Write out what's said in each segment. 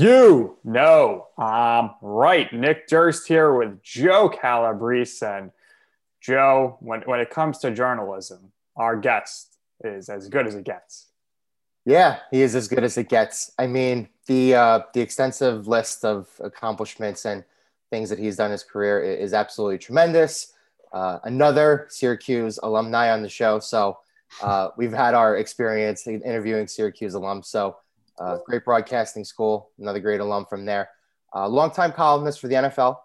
You know, I'm right. Nick Durst here with Joe Calabrese. And Joe, when, when it comes to journalism, our guest is as good as it gets. Yeah, he is as good as it gets. I mean, the uh, the extensive list of accomplishments and things that he's done in his career is absolutely tremendous. Uh, another Syracuse alumni on the show, so uh, we've had our experience interviewing Syracuse alums. So uh, great broadcasting school, another great alum from there. Uh, longtime columnist for the NFL.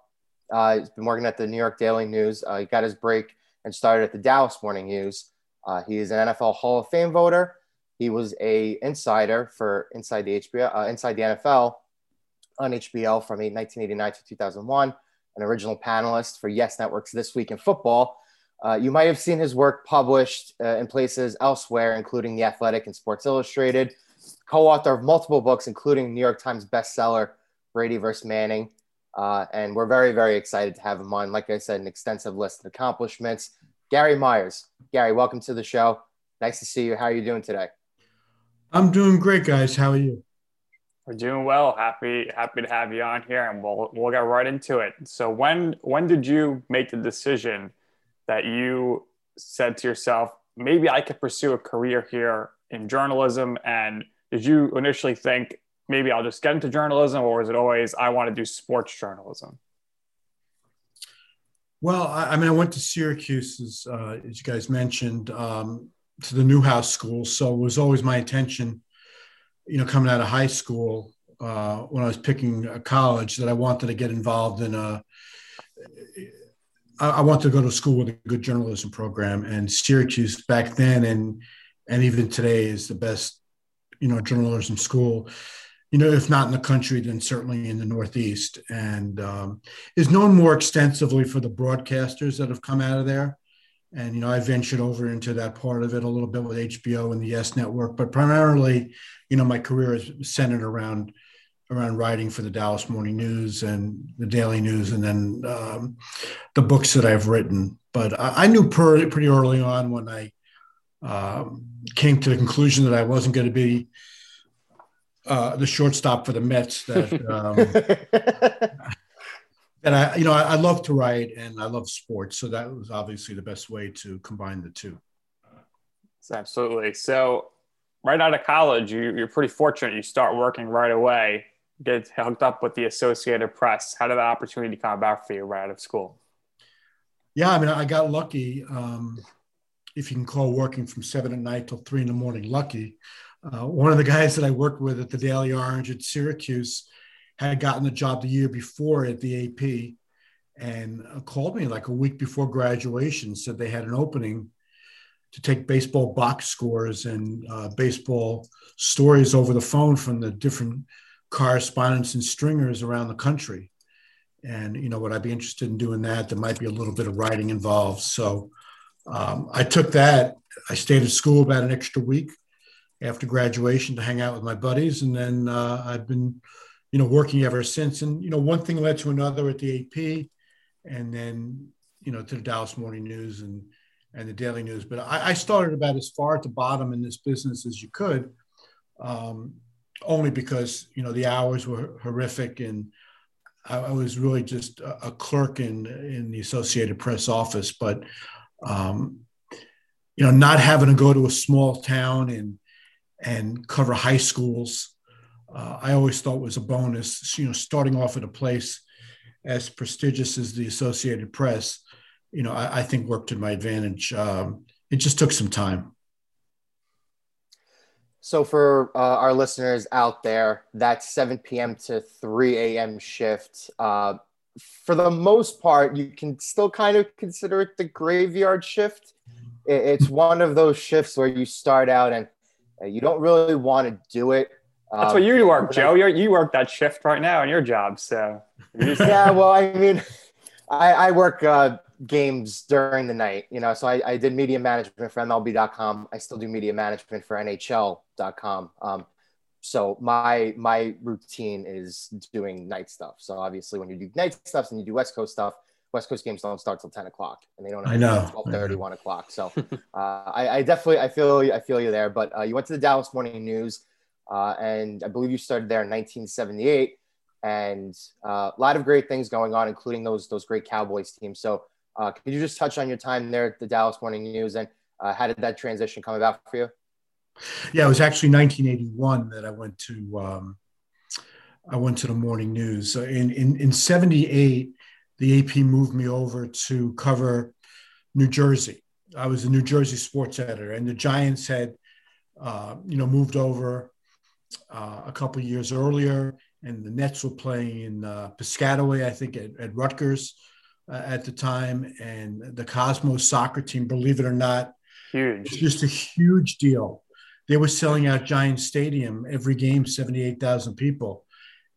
Uh, he's been working at the New York Daily News. Uh, he got his break and started at the Dallas Morning News. Uh, he is an NFL Hall of Fame voter. He was a insider for Inside the HBO, uh, Inside the NFL on HBO from 1989 to 2001. An original panelist for Yes Network's This Week in Football. Uh, you might have seen his work published in places elsewhere, including The Athletic and Sports Illustrated co-author of multiple books, including New York Times bestseller Brady vs. Manning. Uh, and we're very, very excited to have him on. Like I said, an extensive list of accomplishments. Gary Myers. Gary, welcome to the show. Nice to see you. How are you doing today? I'm doing great, guys. How are you? We're doing well. Happy, happy to have you on here, and we'll we'll get right into it. So, when when did you make the decision that you said to yourself, maybe I could pursue a career here in journalism and did you initially think maybe I'll just get into journalism, or was it always I want to do sports journalism? Well, I, I mean, I went to Syracuse, as, uh, as you guys mentioned, um, to the Newhouse School. So it was always my intention, you know, coming out of high school uh, when I was picking a college that I wanted to get involved in a. I wanted to go to school with a good journalism program, and Syracuse back then and and even today is the best you know journalism school you know if not in the country then certainly in the northeast. And um, is known more extensively for the broadcasters that have come out of there. And you know i ventured over into that part of it a little bit with hbo and the yes network but primarily you know my career is centered around around writing for the dallas morning news and the daily news and then um, the books that i've written. But i, I knew pretty, pretty early on when i um, came to the conclusion that I wasn't going to be uh, the shortstop for the Mets. That um, that I, you know, I, I, love to write and I love sports, so that was obviously the best way to combine the two. Absolutely. So, right out of college, you, you're pretty fortunate. You start working right away, get hooked up with the Associated Press. How did the opportunity come about for you right out of school? Yeah, I mean, I got lucky. Um, if you can call working from seven at night till three in the morning lucky. Uh, one of the guys that I worked with at the Daily Orange at Syracuse had gotten the job the year before at the AP and uh, called me like a week before graduation, said they had an opening to take baseball box scores and uh, baseball stories over the phone from the different correspondents and stringers around the country. And, you know, would I be interested in doing that? There might be a little bit of writing involved. So um, I took that. I stayed at school about an extra week after graduation to hang out with my buddies, and then uh, I've been, you know, working ever since. And you know, one thing led to another at the AP, and then you know to the Dallas Morning News and and the Daily News. But I, I started about as far at the bottom in this business as you could, um, only because you know the hours were horrific and. I, was really just a clerk in in the Associated Press office, but um, you know, not having to go to a small town and and cover high schools, uh, I always thought was a bonus. You know, starting off at a place as prestigious as the Associated Press, you know, I, I think worked to my advantage. Um, it just took some time. So, for uh, our listeners out there, that 7 p.m. to 3 a.m. shift, uh, for the most part, you can still kind of consider it the graveyard shift. it's one of those shifts where you start out and you don't really want to do it. That's um, what you work, Joe. you you work that shift right now in your job. So yeah, well, I mean, I, I work uh, games during the night, you know. So I, I did media management for MLB.com. I still do media management for NHL.com. Um, so my my routine is doing night stuff. So obviously, when you do night stuff and you do West Coast stuff, West Coast games don't start till 10 o'clock and they don't I know 12 30, 1 o'clock. So uh, I, I, definitely, I feel I feel you there, but uh, you went to the Dallas morning news uh, and I believe you started there in 1978 and uh, a lot of great things going on, including those, those great Cowboys teams. So uh, could you just touch on your time there at the Dallas morning news and uh, how did that transition come about for you? Yeah, it was actually 1981 that I went to, um, I went to the morning news in, in, in 78 the AP moved me over to cover New Jersey. I was a New Jersey sports editor, and the Giants had, uh, you know, moved over uh, a couple years earlier, and the Nets were playing in uh, Piscataway, I think, at, at Rutgers uh, at the time, and the Cosmos soccer team, believe it or not, huge, It's just a huge deal. They were selling out Giant Stadium every game, seventy-eight thousand people,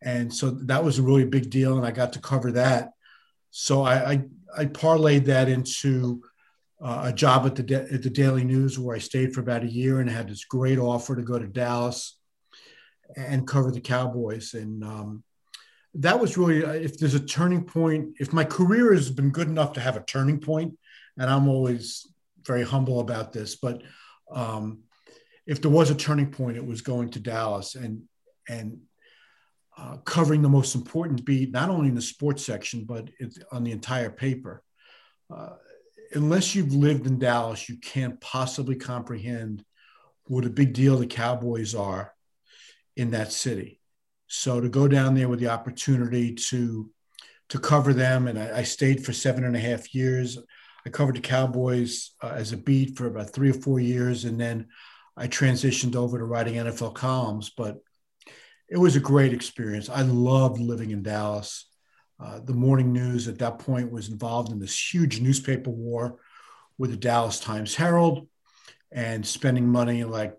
and so that was a really big deal, and I got to cover that so I, I, I parlayed that into uh, a job at the at the Daily News where I stayed for about a year and had this great offer to go to Dallas and cover the Cowboys. And um, that was really uh, if there's a turning point, if my career has been good enough to have a turning point, and I'm always very humble about this, but um, if there was a turning point, it was going to Dallas and and uh, covering the most important beat, not only in the sports section, but on the entire paper. Uh, unless you've lived in Dallas, you can't possibly comprehend what a big deal the Cowboys are in that city. So to go down there with the opportunity to to cover them, and I, I stayed for seven and a half years. I covered the Cowboys uh, as a beat for about three or four years, and then I transitioned over to writing NFL columns. But it was a great experience. I loved living in Dallas. Uh, the morning news at that point was involved in this huge newspaper war with the Dallas Times Herald and spending money like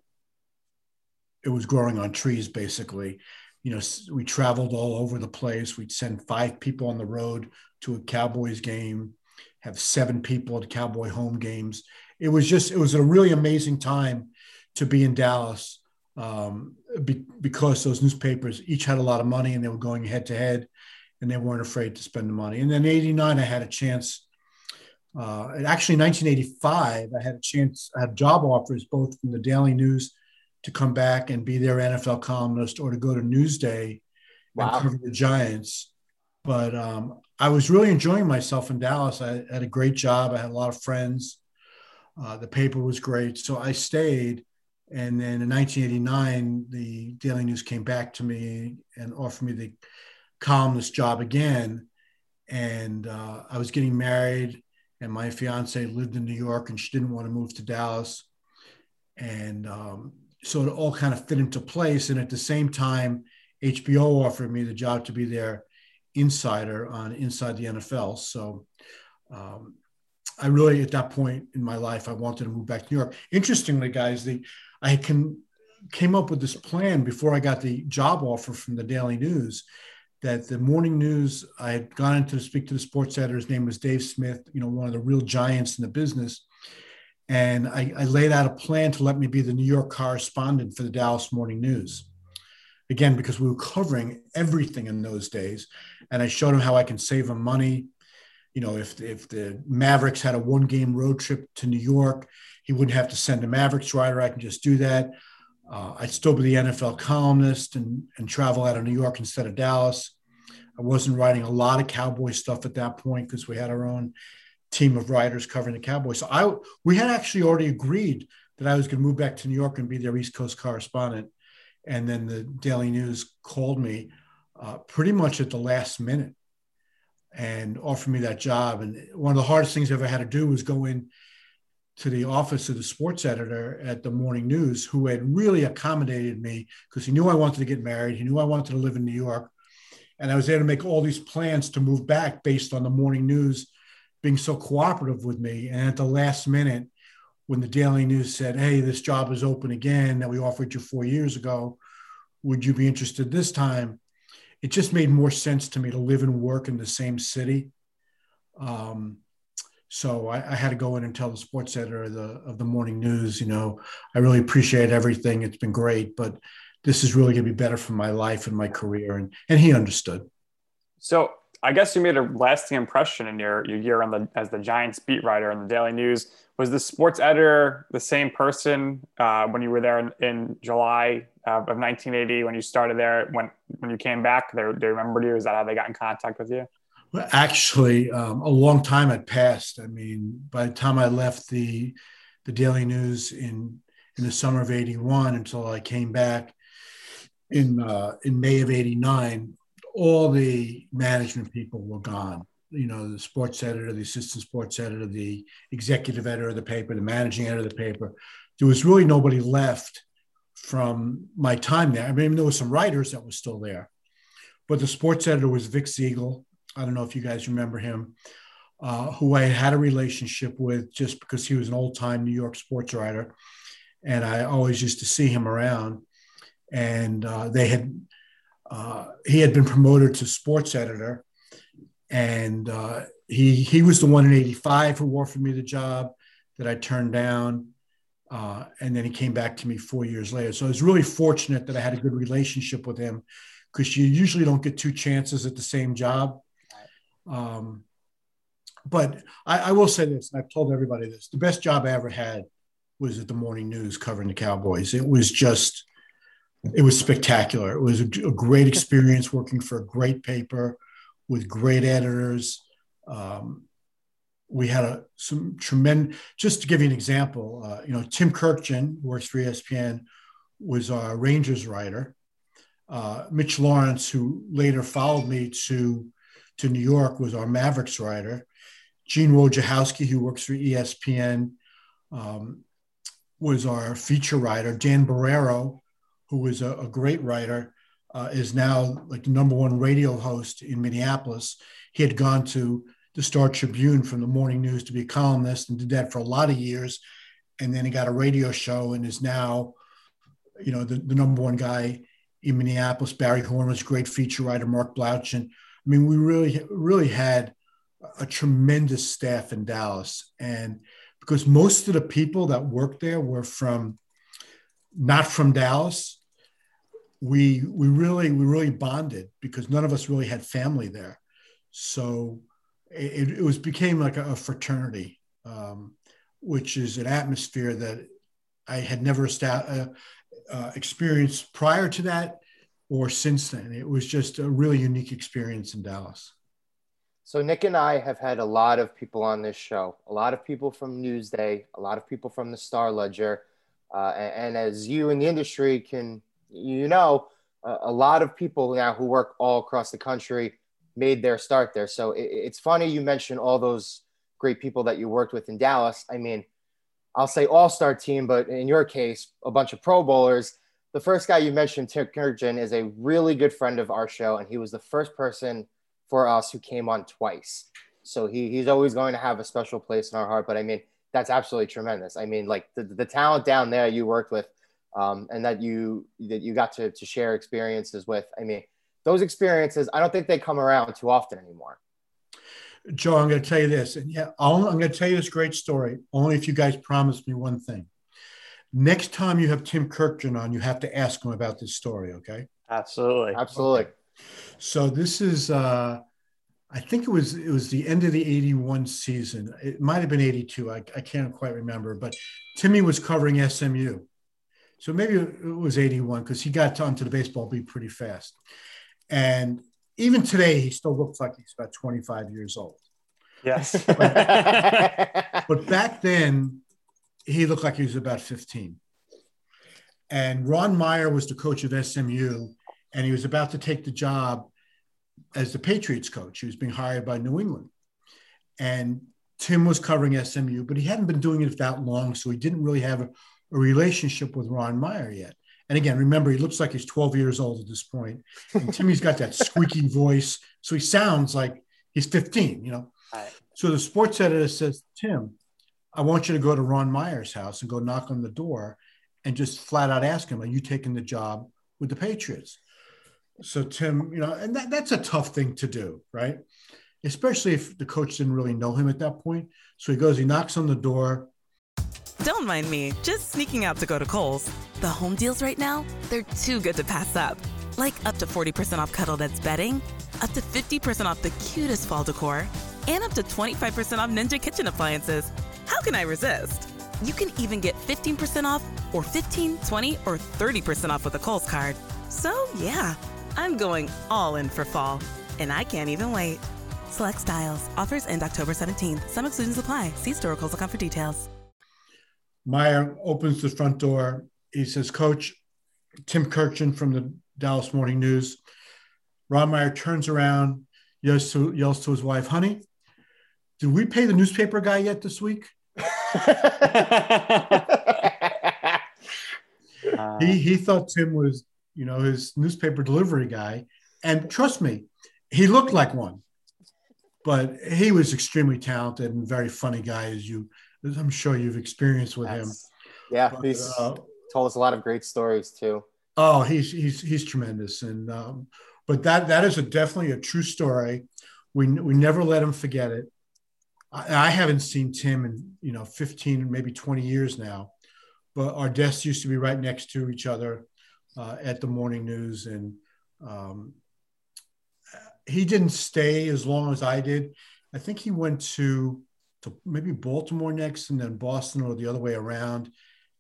it was growing on trees, basically. You know, we traveled all over the place. We'd send five people on the road to a Cowboys game, have seven people at Cowboy home games. It was just, it was a really amazing time to be in Dallas um, be, because those newspapers each had a lot of money and they were going head to head and they weren't afraid to spend the money. And then 89, I had a chance. Uh, actually, 1985, I had a chance, I had job offers both from the Daily News to come back and be their NFL columnist or to go to Newsday wow. and cover the Giants. But um, I was really enjoying myself in Dallas. I had a great job. I had a lot of friends. Uh, the paper was great. So I stayed. And then in 1989, the Daily News came back to me and offered me the columnist job again. And uh, I was getting married, and my fiance lived in New York, and she didn't want to move to Dallas. And um, so it all kind of fit into place. And at the same time, HBO offered me the job to be their insider on Inside the NFL. So um, I really, at that point in my life, I wanted to move back to New York. Interestingly, guys, the I can came up with this plan before I got the job offer from the Daily News that the morning news I had gone in to speak to the sports editor. His name was Dave Smith, you know, one of the real giants in the business. And I, I laid out a plan to let me be the New York correspondent for the Dallas Morning News. Again, because we were covering everything in those days. And I showed him how I can save him money. You know, if, if the Mavericks had a one game road trip to New York, he wouldn't have to send a Mavericks rider. I can just do that. Uh, I'd still be the NFL columnist and, and travel out of New York instead of Dallas. I wasn't writing a lot of Cowboy stuff at that point because we had our own team of writers covering the Cowboys. So I we had actually already agreed that I was going to move back to New York and be their East Coast correspondent. And then the Daily News called me uh, pretty much at the last minute and offered me that job. And one of the hardest things I ever had to do was go in to the office of the sports editor at the morning news who had really accommodated me because he knew I wanted to get married. He knew I wanted to live in New York. And I was able to make all these plans to move back based on the morning news being so cooperative with me. And at the last minute, when the Daily News said, "Hey, this job is open again that we offered you four years ago. Would you be interested this time?" It just made more sense to me to live and work in the same city. Um, so I, I, had to go in and tell the sports editor of the of the morning news, you know, I really appreciate everything. It's been great, but this is really going to be better for my life and my career. And and he understood. So I guess you made a lasting impression in your, your year on the as the Giants beat writer in the Daily News. Was the sports editor the same person uh, when you were there in, in July uh, of 1980 when you started there? When when you came back, they, they remembered you. Is that how they got in contact with you? Well, actually, um, a long time had passed. I mean, by the time I left the the Daily News in in the summer of '81 until I came back in uh, in May of '89, all the management people were gone. You know, the sports editor, the assistant sports editor, the executive editor of the paper, the managing editor of the paper. There was really nobody left from my time there. I mean, there were some writers that were still there, but the sports editor was Vic Ziegel I don't know if you guys remember him, uh, who I had a relationship with just because he was an old time New York sports writer. And I always used to see him around. And uh, they had, uh, he had been promoted to sports editor. And uh, he, he was the one in 85 who offered me the job that I turned down. Uh, and then he came back to me four years later. So I was really fortunate that I had a good relationship with him because you usually don't get two chances at the same job. Um, but I, I, will say this, and I've told everybody this: the best job I ever had was at the morning news covering the Cowboys. It was just, it was spectacular. It was a, a great experience working for a great paper with great editors. Um, we had a, some tremendous. Just to give you an example, uh, you know, Tim Kurkjian, who works for ESPN, was our Rangers writer. Uh, Mitch Lawrence, who later followed me to to New York was our Mavericks writer. Gene Wojciechowski, who works for ESPN, um, was our feature writer. Dan Barreiro, who was a, a great writer, uh, is now like the number one radio host in Minneapolis. He had gone to the Star Tribune from the morning news to be a columnist and did that for a lot of years. And then he got a radio show and is now, you know, the, the number one guy in Minneapolis. Barry Horn was a great feature writer. Mark Blaudschun I mean, we really, really had a tremendous staff in Dallas. And because most of the people that worked there were from not from Dallas, we we really we really bonded because none of us really had family there. So it, it was became like a, a fraternity, um, which is an atmosphere that I had never uh, uh, experienced prior to that or since then. It was just a really unique experience in Dallas. So Nick and I have had a lot of people on this show, a lot of people from Newsday, a lot of people from the Star Ledger, uh, and, and, as you in the industry can, you know, uh, a lot of people now who work all across the country made their start there. So it, it's funny you mentioned all those great people that you worked with in Dallas. I mean, I'll say all-star team, but in your case, a bunch of Pro Bowlers the first guy you mentioned, Tim Kurkjian, is a really good friend of our show, and he was the first person for us who came on twice. So he, he's always going to have a special place in our heart. But I mean, that's absolutely tremendous. I mean, like the, the talent down there you worked with, um, and that you that you got to, to share experiences with. I mean, those experiences, I don't think they come around too often anymore. Joe, I'm going to tell you this, and yeah, I'm going to tell you this great story only if you guys promise me one thing. Next time you have Tim Kurkjian on, you have to ask him about this story, okay? Absolutely. Absolutely. Okay. So this is uh I think it was it was the end of the 81 season. It might have been 82. I, I can't quite remember, but Timmy was covering SMU. So maybe it was 81 because he got onto the baseball beat pretty fast. And even today, he still looks like he's about 25 years old. Yes. but, but back then, he looked like he was about 15. And Ron Meyer was the coach of SMU, and he was about to take the job as the Patriots coach. He was being hired by New England. And Tim was covering SMU, but he hadn't been doing it that long, so he didn't really have a, a relationship with Ron Meyer yet. And again, remember, he looks like he's 12 years old at this point. And Timmy's got that squeaky voice, so he sounds like he's 15, you know. Right. So the sports editor says, Tim, I want you to go to Ron Meyer's house and go knock on the door and just flat out ask him, Are you taking the job with the Patriots? So, Tim, you know, and that, that's a tough thing to do, right? Especially if the coach didn't really know him at that point. So he goes, he knocks on the door. Don't mind me, just sneaking out to go to Kohl's. The home deals right now, they're too good to pass up. Like up to 40% off Cuddl Duds bedding, up to 50% off the cutest fall decor, and up to 25% off Ninja kitchen appliances. How can I resist? You can even get 15% off or 15, 20, or 30% off with a Kohl's card. So, yeah, I'm going all in for fall, and I can't even wait. Select styles. Offers end October 17th. Some exclusions apply. See store account for details. Meyer opens the front door. He says, Coach, Tim Kurkjian from the Dallas Morning News. Ron Meyer turns around, yells to, yells to his wife, Honey, did we pay the newspaper guy yet this week? he, he thought Tim was, you know, his newspaper delivery guy. And trust me, he looked like one but he was extremely talented and very funny guy, as you, as I'm sure you've experienced with him. Yeah, but, he's uh, told us a lot of great stories too. Oh, he's he's he's tremendous, and um, but that that is a definitely a true story. We we never let him forget it. I, I haven't seen Tim in you know 15 maybe 20 years now, but our desks used to be right next to each other uh, at the morning news, and um, he didn't stay as long as I did. I think he went to to maybe Baltimore next, and then Boston, or the other way around.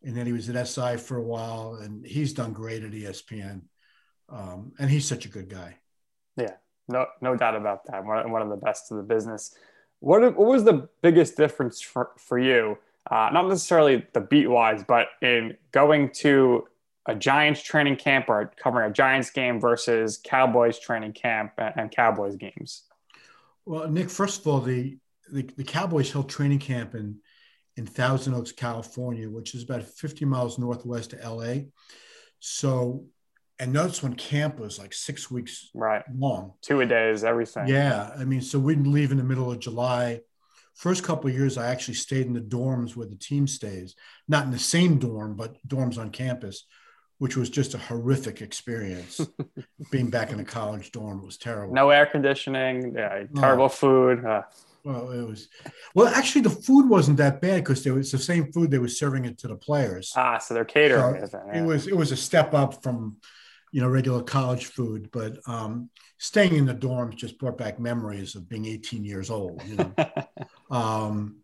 And then he was at SI for a while, and he's done great at ESPN. Um, and he's such a good guy. Yeah, no, no doubt about that. One, of the best of the business. What, what was the biggest difference for, for you? Uh, not necessarily the beat wise, but in going to a Giants training camp or covering a Giants game versus Cowboys training camp and Cowboys games? Well, Nick, first of all, the the, the Cowboys held training camp in in Thousand Oaks, California, which is about 50 miles northwest of LA. So, and notice when camp was like six weeks right long, two a days, everything. Yeah, I mean, so we'd leave in the middle of July. First couple of years, I actually stayed in the dorms where the team stays, not in the same dorm, but dorms on campus which was just a horrific experience. Being back in a college dorm was terrible. No air conditioning, yeah, terrible oh. food. Uh. Well, it was. Well, actually, the food wasn't that bad because it was the same food they were serving it to the players. Ah, so they're catering. So yeah. It was it was a step up from, you know, regular college food. But um, staying in the dorms just brought back memories of being 18 years old. You know, um,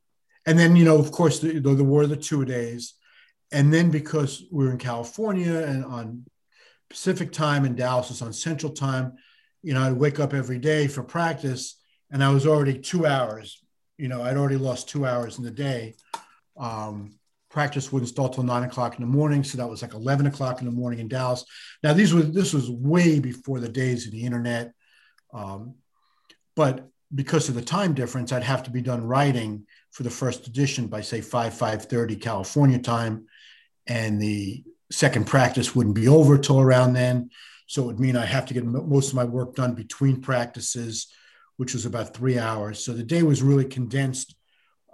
and then you know, of course, the, the, the war the two days and then because we're in California and on Pacific time and Dallas is on Central time, you know, I'd wake up every day for practice and I was already two hours, you know, I'd already lost two hours in the day. Um, practice wouldn't start till nine o'clock in the morning. So that was like 11 o'clock in the morning in Dallas. Now these were, this was way before the days of the internet. Um, but because of the time difference, I'd have to be done writing for the first edition by say 5, 5.30 California time and the second practice wouldn't be over till around then. So it would mean I have to get most of my work done between practices, which was about three hours. So the day was really condensed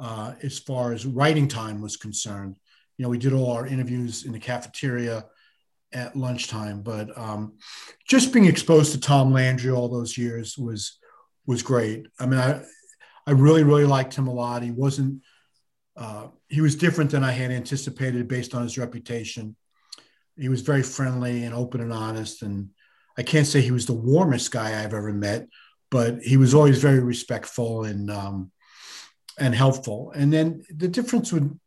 uh, as far as writing time was concerned. You know, we did all our interviews in the cafeteria at lunchtime, but um, just being exposed to Tom Landry all those years was was great. I mean, I I really really liked him a lot. He wasn't uh, he was different than I had anticipated based on his reputation. He was very friendly and open and honest. And I can't say he was the warmest guy I've ever met, but he was always very respectful and um, and helpful. And then the difference would,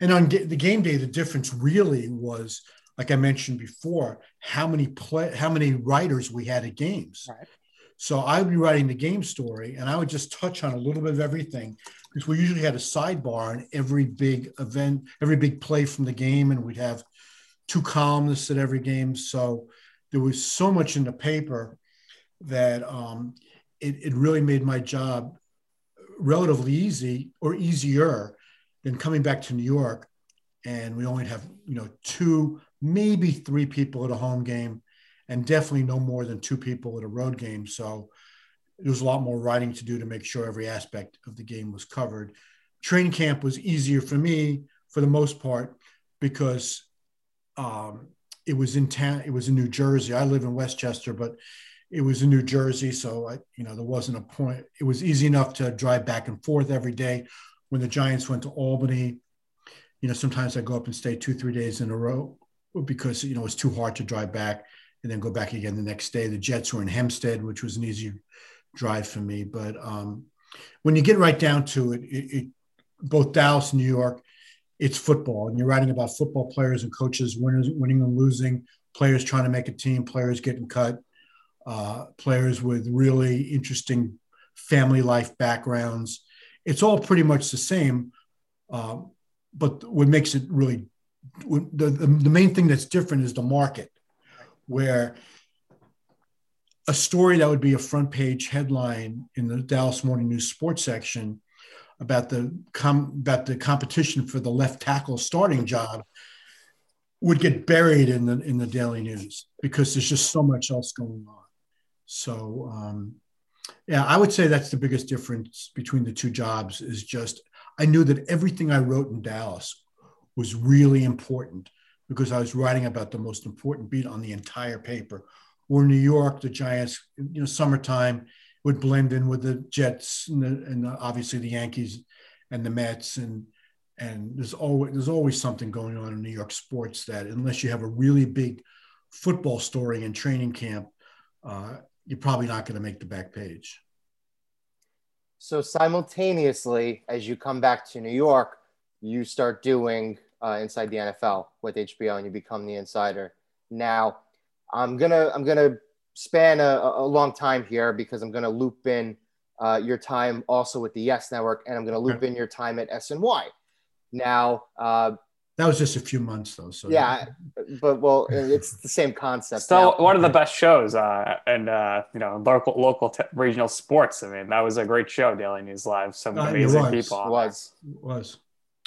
and on the game day, the difference really was, like I mentioned before, how many play, how many writers we had at games. Right. So I would be writing the game story, and I would just touch on a little bit of everything because we usually had a sidebar on every big event, every big play from the game, and we'd have two columnists at every game. So there was so much in the paper that um, it, it really made my job relatively easy or easier than coming back to New York. And we only have, you know, two, maybe three people at a home game and definitely no more than two people at a road game. So there was a lot more writing to do to make sure every aspect of the game was covered. training camp was easier for me for the most part because um, it was in town. It was in New Jersey. I live in Westchester, but it was in New Jersey, so I, you know there wasn't a point. It was easy enough to drive back and forth every day. When the Giants went to Albany, you know sometimes I go up and stay two three days in a row because you know it's too hard to drive back and then go back again the next day. The Jets were in Hempstead, which was an easy drive for me. But um, when you get right down to it, it, it both Dallas and New York, it's football, and you're writing about football players and coaches winners, winning and losing, players trying to make a team, players getting cut, uh, players with really interesting family life backgrounds. It's all pretty much the same, uh, but what makes it really the, the, the main thing that's different is the market, where a story that would be a front page headline in the Dallas Morning News sports section about the com- about the competition for the left tackle starting job would get buried in the in the daily news because there's just so much else going on. So um, yeah, I would say that's the biggest difference between the two jobs is just I knew that everything I wrote in Dallas was really important because I was writing about the most important beat on the entire paper. Or New York, the Giants, you know, summertime, would blend in with the Jets and, the, and obviously the Yankees and the Mets and and there's always there's always something going on in New York sports that unless you have a really big football story in training camp, uh, you're probably not going to make the back page. So simultaneously, as you come back to New York, you start doing uh, inside the NFL with HBO, and you become the insider. Now, I'm gonna I'm gonna span a, a long time here because I'm going to loop in uh, your time also with the Yes Network, and I'm going to loop in your time at SNY. Now, uh, that was just a few months though. So yeah, but well, it's the same concept. Still now. one of the best shows, uh, and uh, you know, local, local, te- regional sports. I mean, that was a great show, Daily News Live. Some uh, amazing was. people. Was was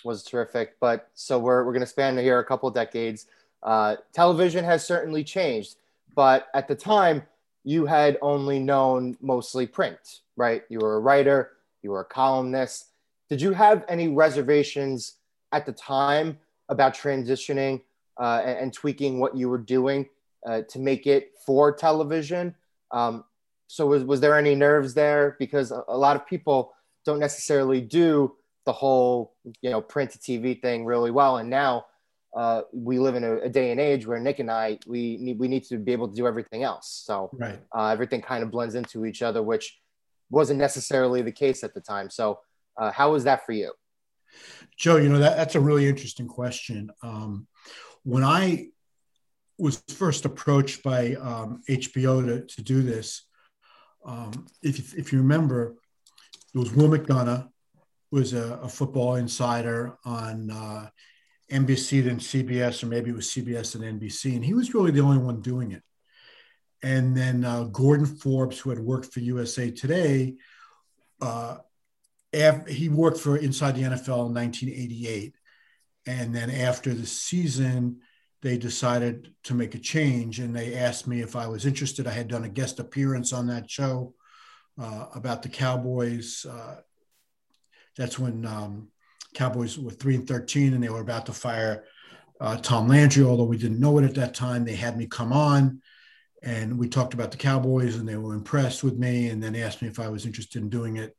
was terrific. But so we're we're going to span here a couple decades. Uh, television has certainly changed. But at the time, you had only known mostly print, right? You were a writer, you were a columnist. Did you have any reservations at the time about transitioning uh, and, and, tweaking what you were doing uh, to make it for television? Um, so, was, was there any nerves there? Because a, a lot of people don't necessarily do the whole, you know, print to TV thing really well. And now uh, we live in a, a, day and age where Nick and I we need we need to be able to do everything else. So right. uh, everything kind of blends into each other, which wasn't necessarily the case at the time. So uh, how was that for you, Joe? You know that that's a really interesting question. Um, when I was first approached by um, HBO to, to do this, um, if if you remember, it was Will McDonough was a, a football insider on uh, NBC then CBS, or maybe it was CBS and NBC, and he was really the only one doing it. And then uh, Gordon Forbes, who had worked for USA Today, uh, he worked for Inside the NFL in 1988. And then after the season, they decided to make a change and they asked me if I was interested. I had done a guest appearance on that show uh, about the Cowboys. Uh, that's when um, Cowboys were three and thirteen, and they were about to fire uh, Tom Landry. Although we didn't know it at that time, they had me come on, and we talked about the Cowboys, and they were impressed with me, and then asked me if I was interested in doing it,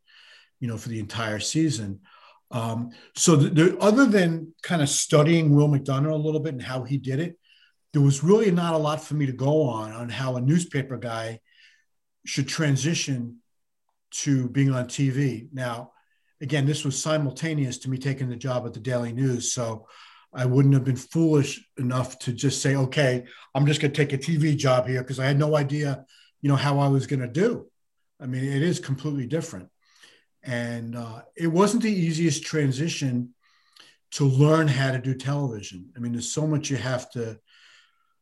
you know, for the entire season. Um, so, the, the, other than kind of studying Will McDonough a little bit and how he did it, there was really not a lot for me to go on on how a newspaper guy should transition to being on TV. Now, again, this was simultaneous to me taking the job at the Daily News. So I wouldn't have been foolish enough to just say, okay, I'm just going to take a TV job here because I had no idea, you know, how I was going to do. I mean, it is completely different. And uh, it wasn't the easiest transition to learn how to do television. I mean, there's so much you have to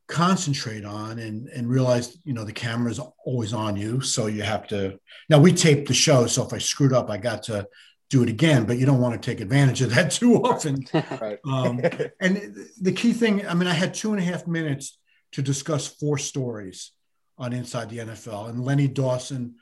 concentrate on and, and realize, you know, the camera's always on you. So you have to, now we taped the show. So if I screwed up, I got to do it again, but you don't want to take advantage of that too often. right. um, and the key thing, I mean, I had two and a half minutes to discuss four stories on Inside the NFL, and Lenny Dawson,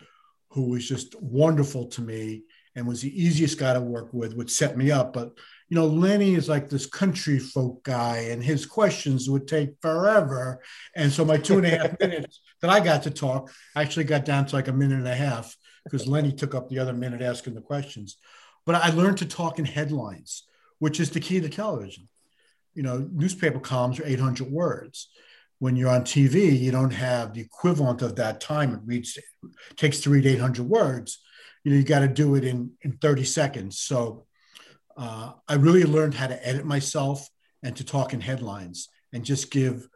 who was just wonderful to me and was the easiest guy to work with, would set me up. But you know, Lenny is like this country folk guy, and his questions would take forever. And so my two and a half minutes that I got to talk actually got down to like a minute and a half because Lenny took up the other minute asking the questions. But I learned to talk in headlines, which is the key to television. You know, newspaper columns are 800 words. When you're on TV, you don't have the equivalent of that time. It reads it takes to read 800 words. You know, you got to do it in in 30 seconds. So uh, I really learned how to edit myself and to talk in headlines and just give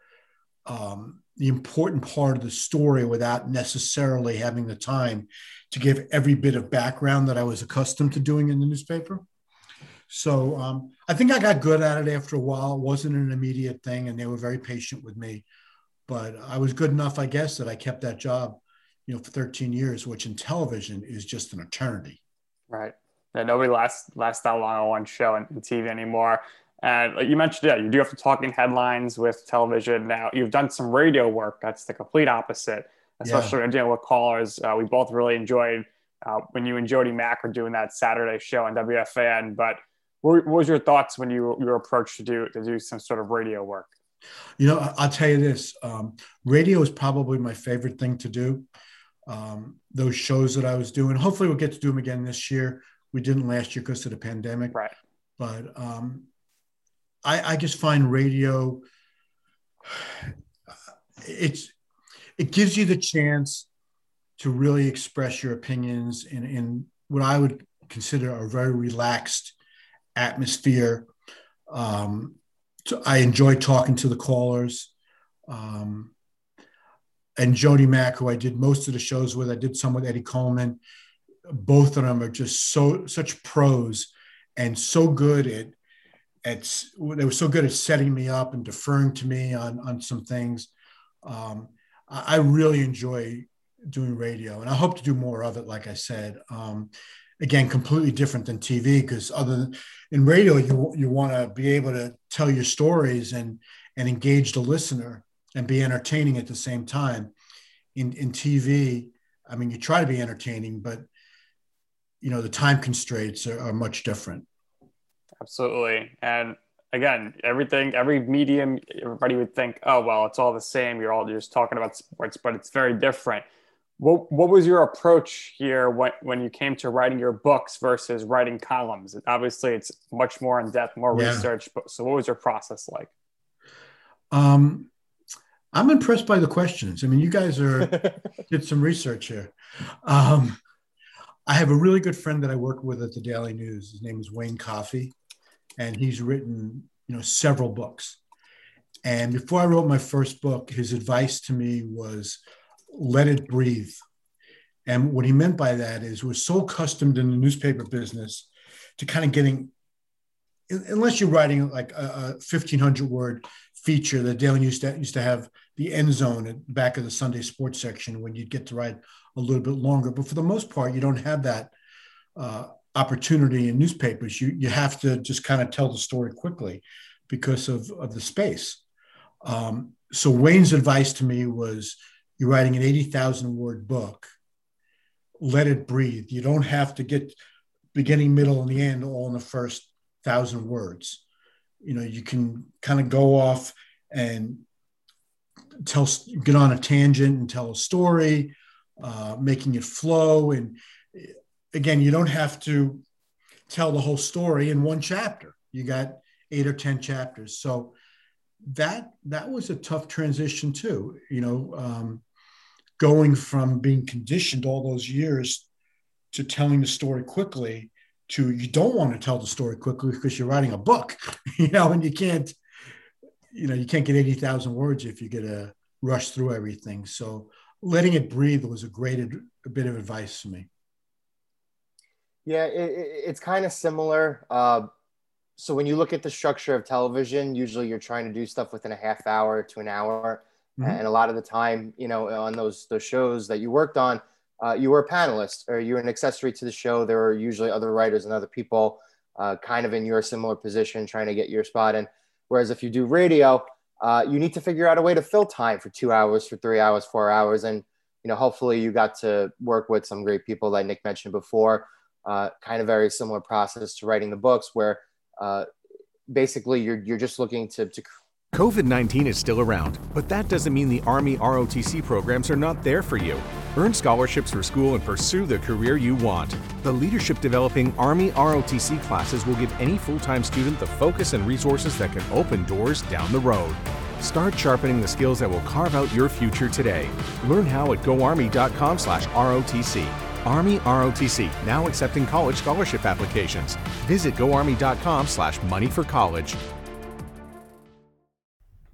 um, the important part of the story without necessarily having the time to give every bit of background that I was accustomed to doing in the newspaper. So um, I think I got good at it after a while. It wasn't an immediate thing, and they were very patient with me. But I was good enough, I guess, that I kept that job, you know, for 13 years, which in television is just an eternity. Right. Yeah, nobody lasts lasts that long on one show and TV anymore. And like you mentioned, yeah, you do have to talk in headlines with television. Now you've done some radio work. That's the complete opposite, especially yeah. when dealing with callers. Uh, we both really enjoyed uh, when you and Jody Mac were doing that Saturday show on WFAN. But what, what was your thoughts when you, you were approached to do to do some sort of radio work? You know, I'll tell you this: um, radio is probably my favorite thing to do. Um, those shows that I was doing. Hopefully, we'll get to do them again this year. We didn't last year because of the pandemic. Right. But um, I, I just find radio it's it gives you the chance to really express your opinions in, in what I would consider a very relaxed atmosphere. Um, so I enjoy talking to the callers. Um, and Jody Mac, who I did most of the shows with, I did some with Eddie Coleman. Both of them are just so such pros and so good at at they were so good at setting me up and deferring to me on on some things. Um, I, really enjoy doing radio, and I hope to do more of it. Like I said, um, again, completely different than TV because other than in radio, you you want to be able to tell your stories and and engage the listener and be entertaining at the same time. In in TV, I mean, you try to be entertaining, but you know the time constraints are, are much different. Absolutely. And again, everything, every medium, everybody would think, oh, well, it's all the same. You're all you're just talking about sports, but it's very different. What, what was your approach here when, when you came to writing your books versus writing columns? Obviously, it's much more in depth, more yeah. research. But, so, what was your process like? Um, I'm impressed by the questions. I mean, you guys are did some research here. Um, I have a really good friend that I work with at the Daily News. His name is Wayne Coffey and he's written you know several books. And before I wrote my first book, his advice to me was let it breathe. And what he meant by that is we're so accustomed in the newspaper business to kind of getting, unless you're writing like a, a 1500 word feature, that the Daily News used to have the end zone at the back of the Sunday sports section when you'd get to write a little bit longer. But for the most part, you don't have that uh, opportunity in newspapers. You you have to just kind of tell the story quickly because of, of the space. Um, so Wayne's advice to me was you're writing an 80,000 word book, let it breathe. You don't have to get beginning, middle, and the end all in the first thousand words. You know, you can kind of go off and tell, get on a tangent and tell a story, uh, making it flow. And again, you don't have to tell the whole story in one chapter. You got eight or 10 chapters. So that, that was a tough transition too, you know, um, going from being conditioned all those years to telling the story quickly to you don't want to tell the story quickly because you're writing a book, you know, and you can't, you know, you can't get 80,000 words if you get a rush through everything. So letting it breathe was a great a bit of advice to me. Yeah, it, it, it's kind of similar. Uh, so when you look at the structure of television, usually you're trying to do stuff within a half hour to an hour, mm-hmm. and a lot of the time, you know, on those those shows that you worked on, uh, you were a panelist or you were an accessory to the show. There were usually other writers and other people, uh, kind of in your similar position, trying to get your spot in. Whereas if you do radio, uh, you need to figure out a way to fill time for two hours, for three hours, four hours, and you know, hopefully you got to work with some great people like Nick mentioned before uh, kind of very similar process to writing the books, where uh, basically you're you're just looking to to COVID 19 is still around, but that doesn't mean the Army ROTC programs are not there for you. Earn scholarships for school and pursue the career you want. The Leadership Developing Army ROTC classes will give any full time student the focus and resources that can open doors down the road. Start sharpening the skills that will carve out your future today. Learn how at goarmy.com slash ROTC. Army ROTC, now accepting college scholarship applications. Visit goarmy.com slash money for college.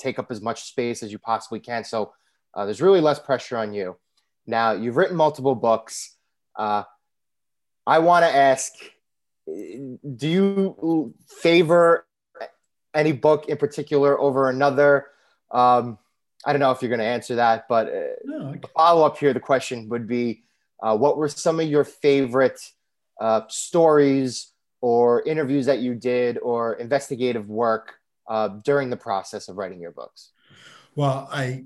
take up as much space as you possibly can. So uh, there's really less pressure on you. Now, you've written multiple books. Uh, I want to ask do you favor any book in particular over another? Um, I don't know if you're going to answer that, but uh, no, the follow up here, the question would be uh, what were some of your favorite uh, stories or interviews that you did or investigative work uh, during the process of writing your books? Well, I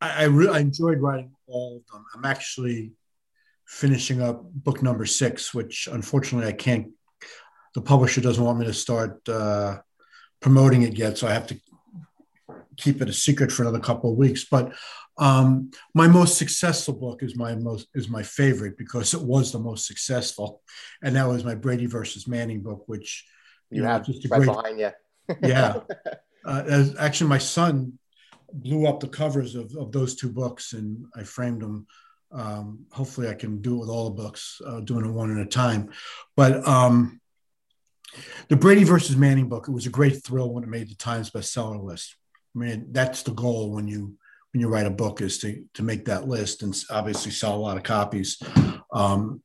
I, I enjoyed writing all of them. I'm actually finishing up book number six, which unfortunately I can't. The publisher doesn't want me to start uh, promoting it yet, so I have to keep it a secret for another couple of weeks. But um, my most successful book is my most is my favorite because it was the most successful, and that was my Brady versus Manning book, which you, have just right great, behind you. yeah. Uh, as, actually, my son blew up the covers of, of those two books and I framed them. Um, hopefully, I can do it with all the books, uh, doing it one at a time. But um, the Brady versus Manning book, it was a great thrill when it made the Times bestseller list. I mean, that's the goal when you when you write a book is to to make that list and obviously sell a lot of copies. Um,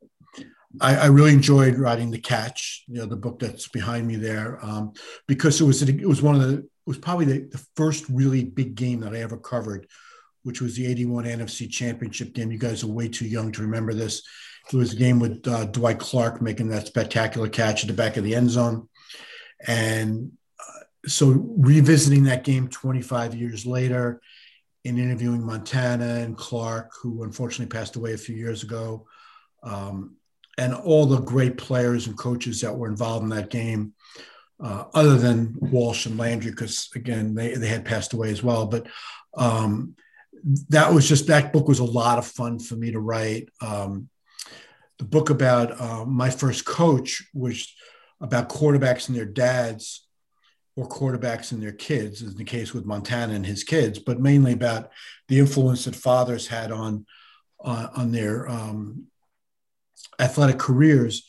I, I, really enjoyed writing the catch, you know, the book that's behind me there, um, because it was it was one of the it was probably the, the first really big game that I ever covered, which was the '81 NFC Championship game. You guys are way too young to remember this. It was a game with uh, Dwight Clark making that spectacular catch at the back of the end zone, and uh, so revisiting that game 25 years later, and interviewing Montana and Clark, who unfortunately passed away a few years ago. Um, and all the great players and coaches that were involved in that game, uh, other than Walsh and Landry, because again they they had passed away as well. But um, that was just that book was a lot of fun for me to write. Um, the book about uh, my first coach was about quarterbacks and their dads or quarterbacks and their kids, as the case with Montana and his kids, but mainly about the influence that fathers had on uh, on their um, athletic careers,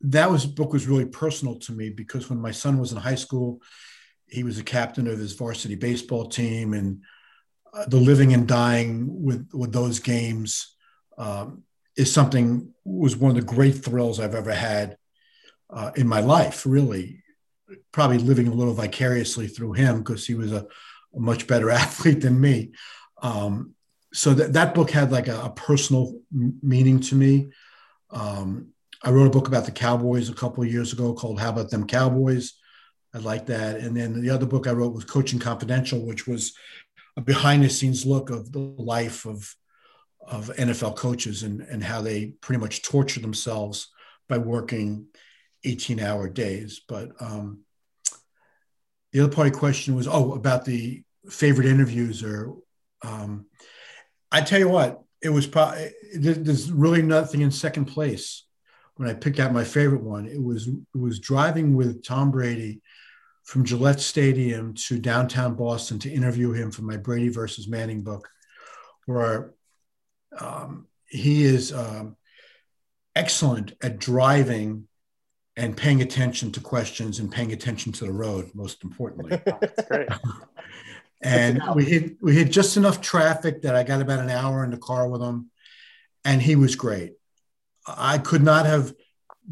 that was book was really personal to me because when my son was in high school, he was a captain of his varsity baseball team, and uh, the living and dying with with those games um, is something was one of the great thrills I've ever had uh, in my life. Really, probably living a little vicariously through him because he was a, a, much better athlete than me. Um, so that that book had like a, a personal m- meaning to me. Um, I wrote a book about the Cowboys a couple years ago called How About Them Cowboys. I like that. And then the other book I wrote was Coaching Confidential, which was a behind the scenes look of the life of, of NFL coaches and, and how they pretty much torture themselves by working 18 hour days. But um, the other part of the question was, oh, about the favorite interviews or um, I tell you what, it was probably there's really nothing in second place when I picked out my favorite one. It was it was driving with Tom Brady from Gillette Stadium to downtown Boston to interview him for my Brady versus Manning book, where um, he is um, excellent at driving and paying attention to questions and paying attention to the road. Most importantly, that's great. and we hit we hit just enough traffic that I got about an hour in the car with him, and he was great. I could not have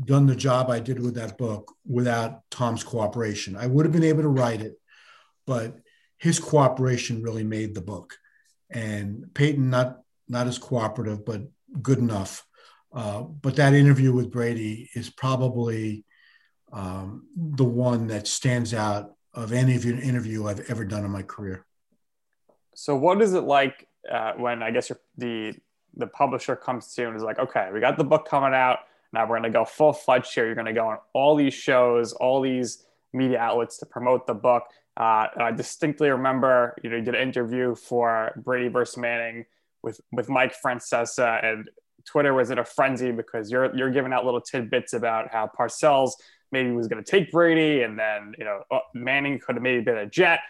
done the job I did with that book without Tom's cooperation. I would have been able to write it, but his cooperation really made the book. And Peyton, not not as cooperative, but good enough. Uh, but that interview with Brady is probably um, the one that stands out of any of your interview I've ever done in my career. So, what is it like uh, when I guess the the publisher comes to you and is like, "Okay, we got the book coming out. Now we're going to go full fledged here. You're going to go on all these shows, all these media outlets to promote the book." Uh, I distinctly remember, you know, you did an interview for Brady versus Manning with with Mike Francesa, and Twitter was in a frenzy because you're you're giving out little tidbits about how Parcells maybe was going to take Brady, and then you know uh, Manning could have maybe been a Jet.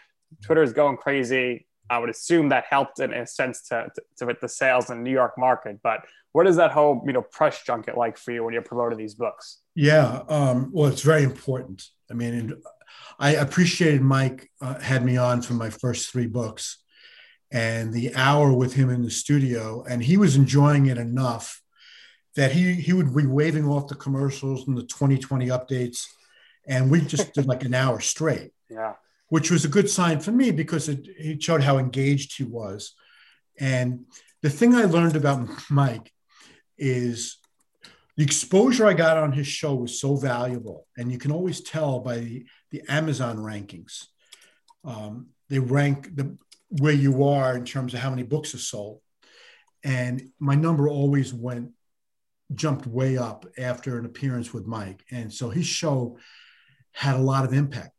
Twitter is going crazy. I would assume that helped in a sense to, to, the sales in the New York market. But what is that whole you know press junket like for you when you're promoting these books? Yeah, um, well, it's very important. I mean, I appreciated Mike uh, had me on for my first three books, and the hour with him in the studio, and he was enjoying it enough that he he would be waving off the commercials and the 2020 updates, and we just did like an hour straight. Yeah, which was a good sign for me because it, it showed how engaged he was. And the thing I learned about Mike is the exposure I got on his show was so valuable, and you can always tell by the, the Amazon rankings. Um, they rank the where you are in terms of how many books are sold, and my number always went jumped way up after an appearance with Mike, and so his show had a lot of impact.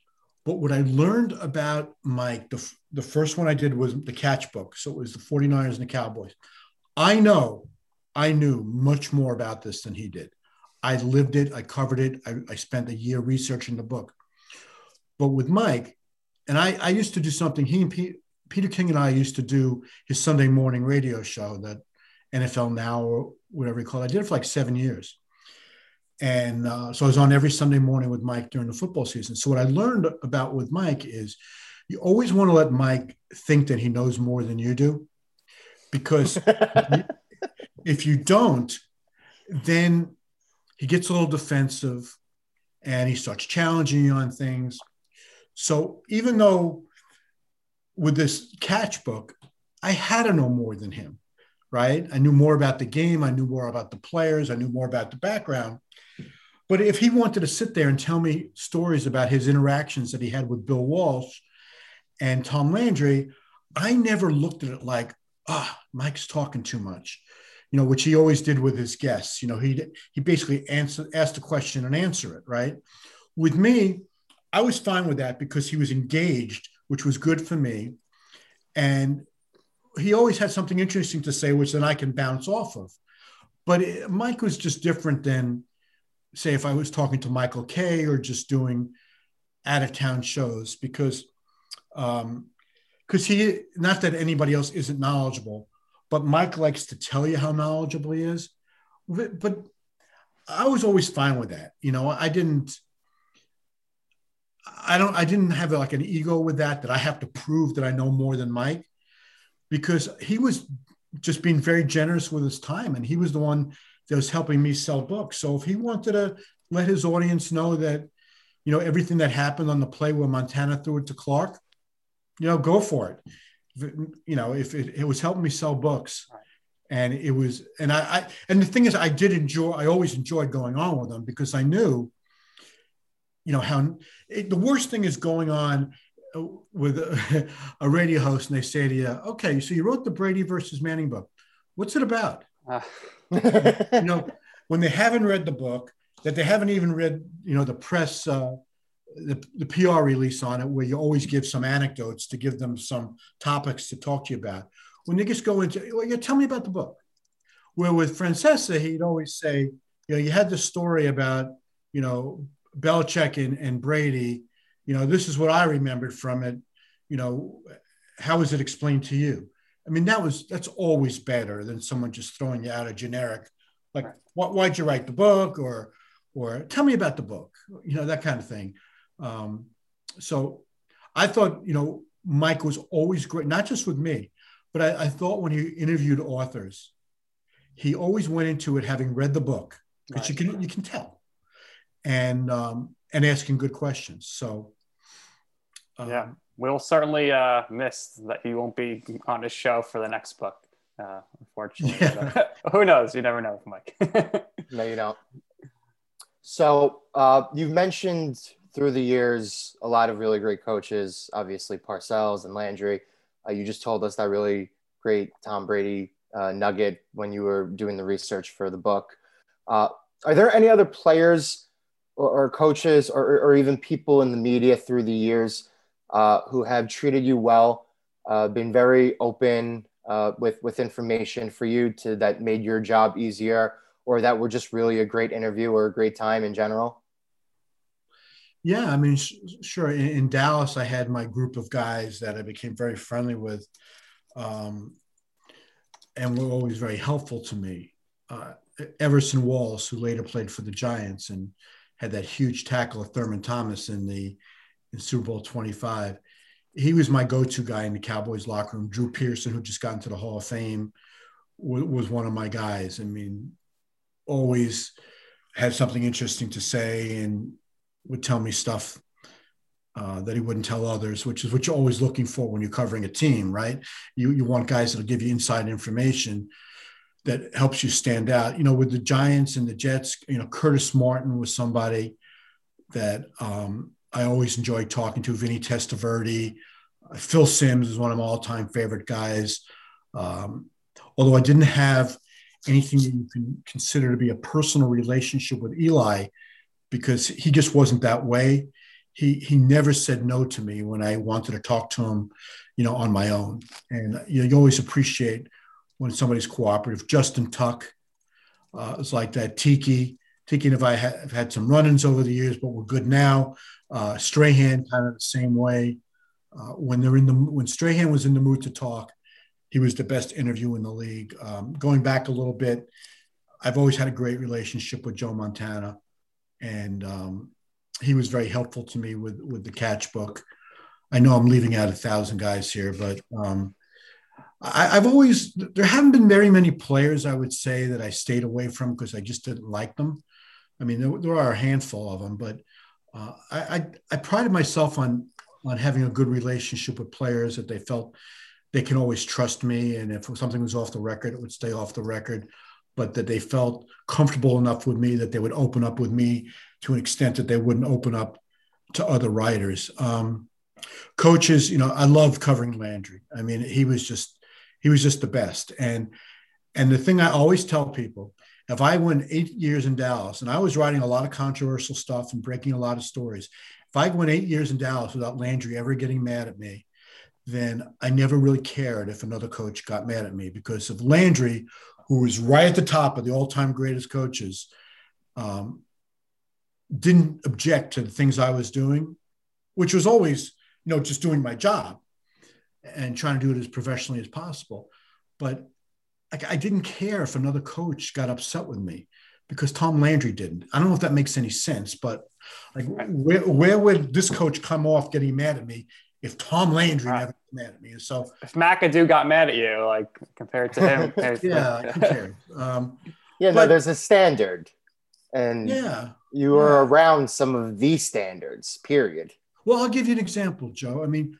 But what I learned about Mike, the, the first one I did was the catch book, so it was the 49ers and the Cowboys. I know I knew much more about this than he did. I lived it, I covered it, I, I spent a year researching the book. But with Mike, and I, I used to do something, he and Peter King and I used to do his Sunday morning radio show that NFL Now or whatever you call it. I did it for like seven years. And uh, so I was on every Sunday morning with Mike during the football season. So what I learned about with Mike is you always want to let Mike think that he knows more than you do. Because if you don't, then he gets a little defensive and he starts challenging you on things. So even though with this catch book, I had to know more than him, right? I knew more about the game. I knew more about the players. I knew more about the background. But if he wanted to sit there and tell me stories about his interactions that he had with Bill Walsh and Tom Landry, I never looked at it like, ah, oh, Mike's talking too much you know, which he always did with his guests. You know, he he basically answer, asked a question and answer it, right? With me, I was fine with that because he was engaged, which was good for me. And he always had something interesting to say, which then I can bounce off of. But it, Mike was just different than, say, if I was talking to Michael Kay or just doing out of town shows, because um, because he not that anybody else isn't knowledgeable, but Mike likes to tell you how knowledgeable he is. But, But I was always fine with that. You know, I didn't. I don't. I didn't have like an ego with that. That I have to prove that I know more than Mike, because he was just being very generous with his time, and he was the one that was helping me sell books. So if he wanted to let his audience know that, you know, everything that happened on the play where Montana threw it to Clark, you know, go for it you know, if it, it was helping me sell books, and it was, and I, I, and the thing is, I did enjoy. I always enjoyed going on with them because I knew, you know, how it, the worst thing is going on with a, a, radio host, and they say to you, "Okay, so you wrote the Brady versus Manning book. What's it about?" Uh. you know, when they haven't read the book, that they haven't even read, you know, the press. Uh, the, the PR release on it, where you always give some anecdotes to give them some topics to talk to you about. When they just go into, well, yeah, tell me about the book. Where with Francesa, he'd always say, you know, you had the story about, you know, Belichick and, and Brady. You know, this is what I remembered from it. You know, how was it explained to you? I mean, that was that's always better than someone just throwing you out a generic, like, why'd you write the book, or or tell me about the book, you know, that kind of thing. Um, so I thought, you know, Mike was always great, not just with me, but I, I, thought when he interviewed authors, he always went into it having read the book, because right. you can you can tell. and um, and asking good questions. So um, yeah, we'll certainly uh, miss that you won't be on his show for the next book. Uh, unfortunately, yeah. who knows? You never know, Mike. no, you don't. So uh, you've mentioned through the years a lot of really great coaches, obviously Parcells and Landry. Uh, you just told us that really great Tom Brady uh, nugget when you were doing the research for the book. Uh, are there any other players or, or coaches or, or, even people in the media through the years uh, who have treated you well, uh, been very open uh, with with information for you to that made your job easier, or that were just really a great interview or a great time in general? Yeah, I mean, sh- sure. In, in, Dallas, I had my group of guys that I became very friendly with, um, and were always very helpful to me. Uh, Everson Walls, who later played for the Giants and had that huge tackle of Thurman Thomas in the in Super Bowl 25. He was my go-to guy in the Cowboys locker room. Drew Pearson, who just got into the Hall of Fame, was one of my guys. I mean, always had something interesting to say and would tell me stuff uh, that he wouldn't tell others, which is what you're always looking for when you're covering a team, right? You you want guys that'll give you inside information that helps you stand out. You know, with the Giants and the Jets, you know, Curtis Martin was somebody that um, I always enjoyed talking to. Vinny Testaverde, Phil Simms is one of my all-time favorite guys. Um, although I didn't have anything that you can consider to be a personal relationship with Eli, because he just wasn't that way. He he never said no to me when I wanted to talk to him, you know, on my own. And you, know, you always appreciate when somebody's cooperative. Justin Tuck uh, is like that. Tiki, Tiki and if I have had some run-ins over the years, but we're good now. Uh, Strahan, kind of the same way. Uh, when they're in the when Strahan was in the mood to talk, he was the best interview in the league. Um, going back a little bit, I've always had a great relationship with Joe Montana, and um, he was very helpful to me with with the catch book. I know I'm leaving out a thousand guys here, but um, I, have always there haven't been very many players I would say that I stayed away from because I just didn't like them. I mean, there, there are a handful of them, but uh, I, I, I prided myself on on having a good relationship with players that they felt they can always trust me, and if something was off the record, it would stay off the record. But that they felt comfortable enough with me that they would open up with me to an extent that they wouldn't open up to other writers. Um, coaches, you know, I love covering Landry. I mean, he was just he was just the best. And and the thing I always tell people if I went eight years in Dallas, and I was writing a lot of controversial stuff and breaking a lot of stories, if I went eight years in Dallas without Landry ever getting mad at me, then I never really cared if another coach got mad at me because of Landry, who was right at the top of the all-time greatest coaches, um, didn't object to the things I was doing, which was always, you know, just doing my job and trying to do it as professionally as possible. But like I didn't care if another coach got upset with me because Tom Landry didn't. I don't know if that makes any sense, but like where, where would this coach come off getting mad at me if Tom Landry right. never got mad at me? So if McAdoo got mad at you, like compared to him, yeah, compared. Um, yeah, but, no, there's a standard, and yeah, you are yeah. around some of these standards. Period. Well, I'll give you an example, Joe. I mean,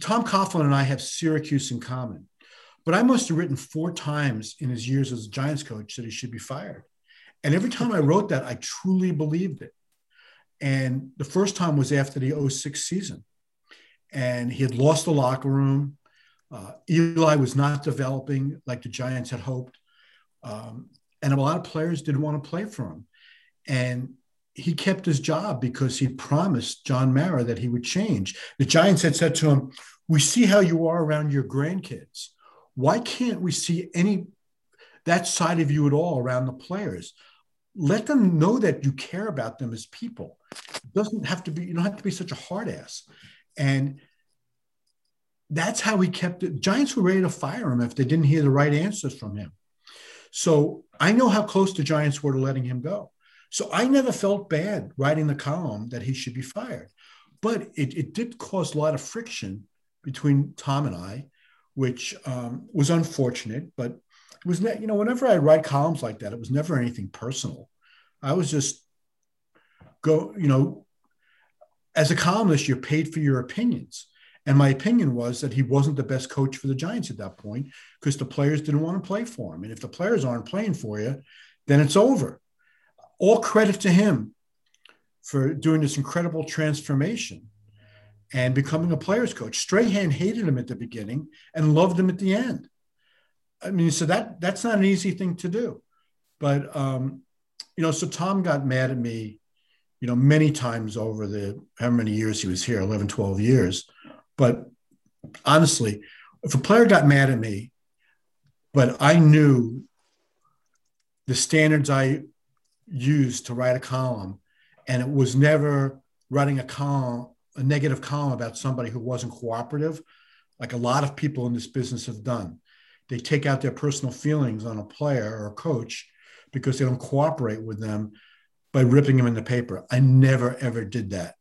Tom Coughlin and I have Syracuse in common. But I must have written four times in his years as a Giants coach that he should be fired. And every time I wrote that, I truly believed it. And the first time was after the 06 season. And he had lost the locker room. Uh, Eli was not developing like the Giants had hoped. Um, and a lot of players didn't want to play for him. And he kept his job because he promised John Mara that he would change. The Giants had said to him, We see how you are around your grandkids why can't we see any that side of you at all around the players? Let them know that you care about them as people. It doesn't have to be, you don't have to be such a hard ass. And that's how he kept it. Giants were ready to fire him if they didn't hear the right answers from him. So I know how close the Giants were to letting him go. So I never felt bad writing the column that he should be fired. But it, it did cause a lot of friction between Tom and I which um, was unfortunate, but it was, you know, whenever I write columns like that, it was never anything personal. I was just go, you know, as a columnist, you're paid for your opinions. And my opinion was that he wasn't the best coach for the Giants at that point because the players didn't want to play for him. And if the players aren't playing for you, then it's over. All credit to him for doing this incredible transformation and becoming a player's coach. Strahan hated him at the beginning and loved him at the end. I mean, so that that's not an easy thing to do. But um, you know, so Tom got mad at me, you know, many times over the how many years he was here, 11, 12 years but honestly, if a player got mad at me, but I knew the standards I used to write a column, and it was never writing a column, a negative column about somebody who wasn't cooperative, like a lot of people in this business have done. They take out their personal feelings on a player or a coach because they don't cooperate with them by ripping them in the paper. I never ever did that.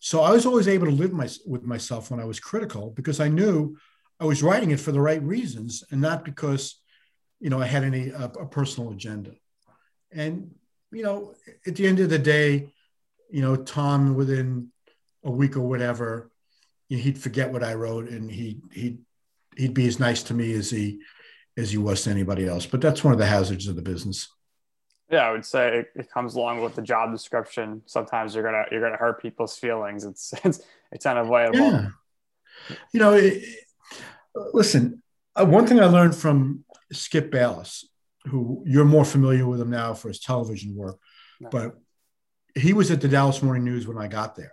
So I was always able to live my, with myself when I was critical because I knew I was writing it for the right reasons and not because, you know, I had any a, a personal agenda. And you know, at the end of the day, you know, Tom within a week or whatever, he'd forget what I wrote and he he he'd be as nice to me as he as he was to anybody else. But that's one of the hazards of the business. Yeah, I would say it, it, comes along with the job description. Sometimes you're gonna you're gonna hurt people's feelings. It's it's it's unavoidable. Yeah. You know, it, listen. Uh, one thing I learned from Skip Bayless, who you're more familiar with him now for his television work, no. but he was at the Dallas Morning News when I got there,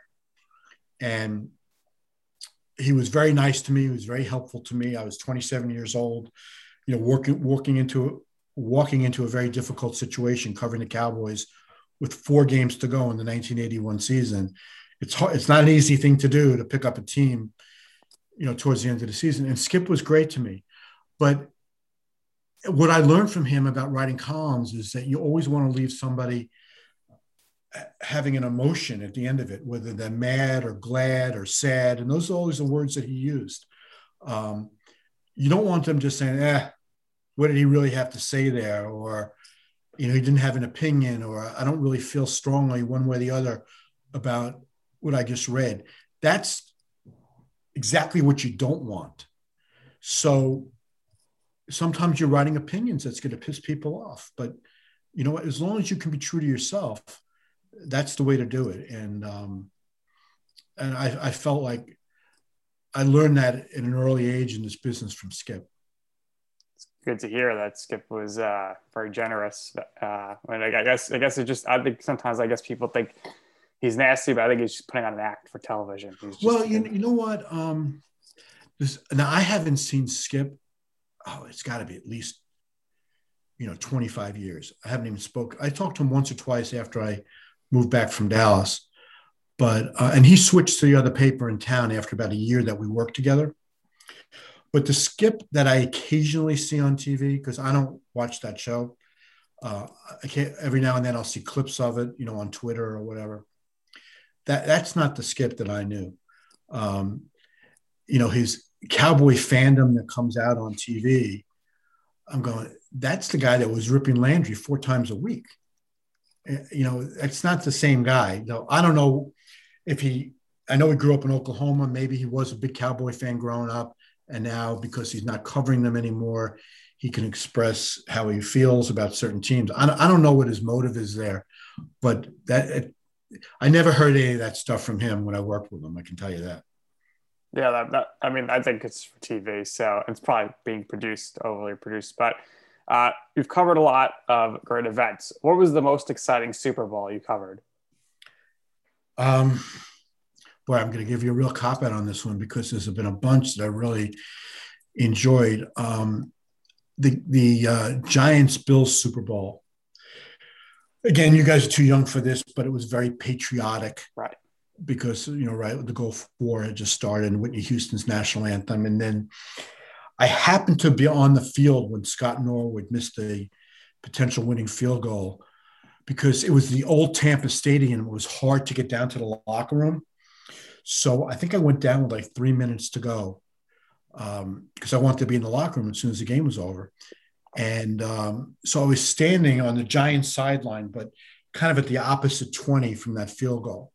and he was very nice to me. He was very helpful to me. I was 27 years old, you know, working working into walking into a very difficult situation covering the Cowboys with four games to go in the 1981 season. It's hard, it's not an easy thing to do to pick up a team, you know, towards the end of the season. And Skip was great to me, but what I learned from him about writing columns is that you always want to leave somebody having an emotion at the end of it, whether they're mad or glad or sad. And those are always the words that he used. Um, you don't want them just saying, eh, what did he really have to say there? Or, you know, he didn't have an opinion, or I don't really feel strongly one way or the other about what I just read. That's exactly what you don't want. So sometimes you're writing opinions that's going to piss people off. But you know what? As long as you can be true to yourself, that's the way to do it. And um, and I, I felt like I learned that at an early age in this business from Skip It's good to hear that Skip was uh, very generous. Uh, and I guess I guess it just I think sometimes I guess people think he's nasty, but I think he's just putting on an act for television. Just, well, you, you know what? Um, this, now I haven't seen Skip. Oh, it's got to be at least you know 25 years. I haven't even spoke. I talked to him once or twice after I moved back from Dallas, but uh, and he switched to the other paper in town after about a year that we worked together. But the skip that I occasionally see on TV, because I don't watch that show, uh, I can't, every now and then I'll see clips of it, you know, on Twitter or whatever. That that's not the skip that I knew. Um, you know, his cowboy fandom that comes out on TV. I'm going. That's the guy that was ripping Landry four times a week. Eh, you know, it's not the same guy. No, I don't know if he. I know he grew up in Oklahoma. Maybe he was a big cowboy fan growing up. And now, because he's not covering them anymore, he can express how he feels about certain teams. I, I don't know what his motive is there, but that it, I never heard any of that stuff from him when I worked with him. I can tell you that. Yeah, that, that I mean, I think it's for TV, so it's probably being produced, overly produced. But uh, you've covered a lot of great events. What was the most exciting Super Bowl you covered? Um, boy, I'm going to give you a real cop out on this one because there's been a bunch that I really enjoyed. Um, the the uh, Giants Bills Super Bowl. Again, you guys are too young for this, but it was very patriotic, right? Because you know, right, the Gulf War had just started, and Whitney Houston's national anthem, and then I happened to be on the field when Scott Norwood missed a potential winning field goal because it was the old Tampa Stadium. It was hard to get down to the locker room. So I think I went down with like three minutes to go because um, I wanted to be in the locker room as soon as the game was over. And um, so I was standing on the Giants sideline, but kind of at the opposite 20 from that field goal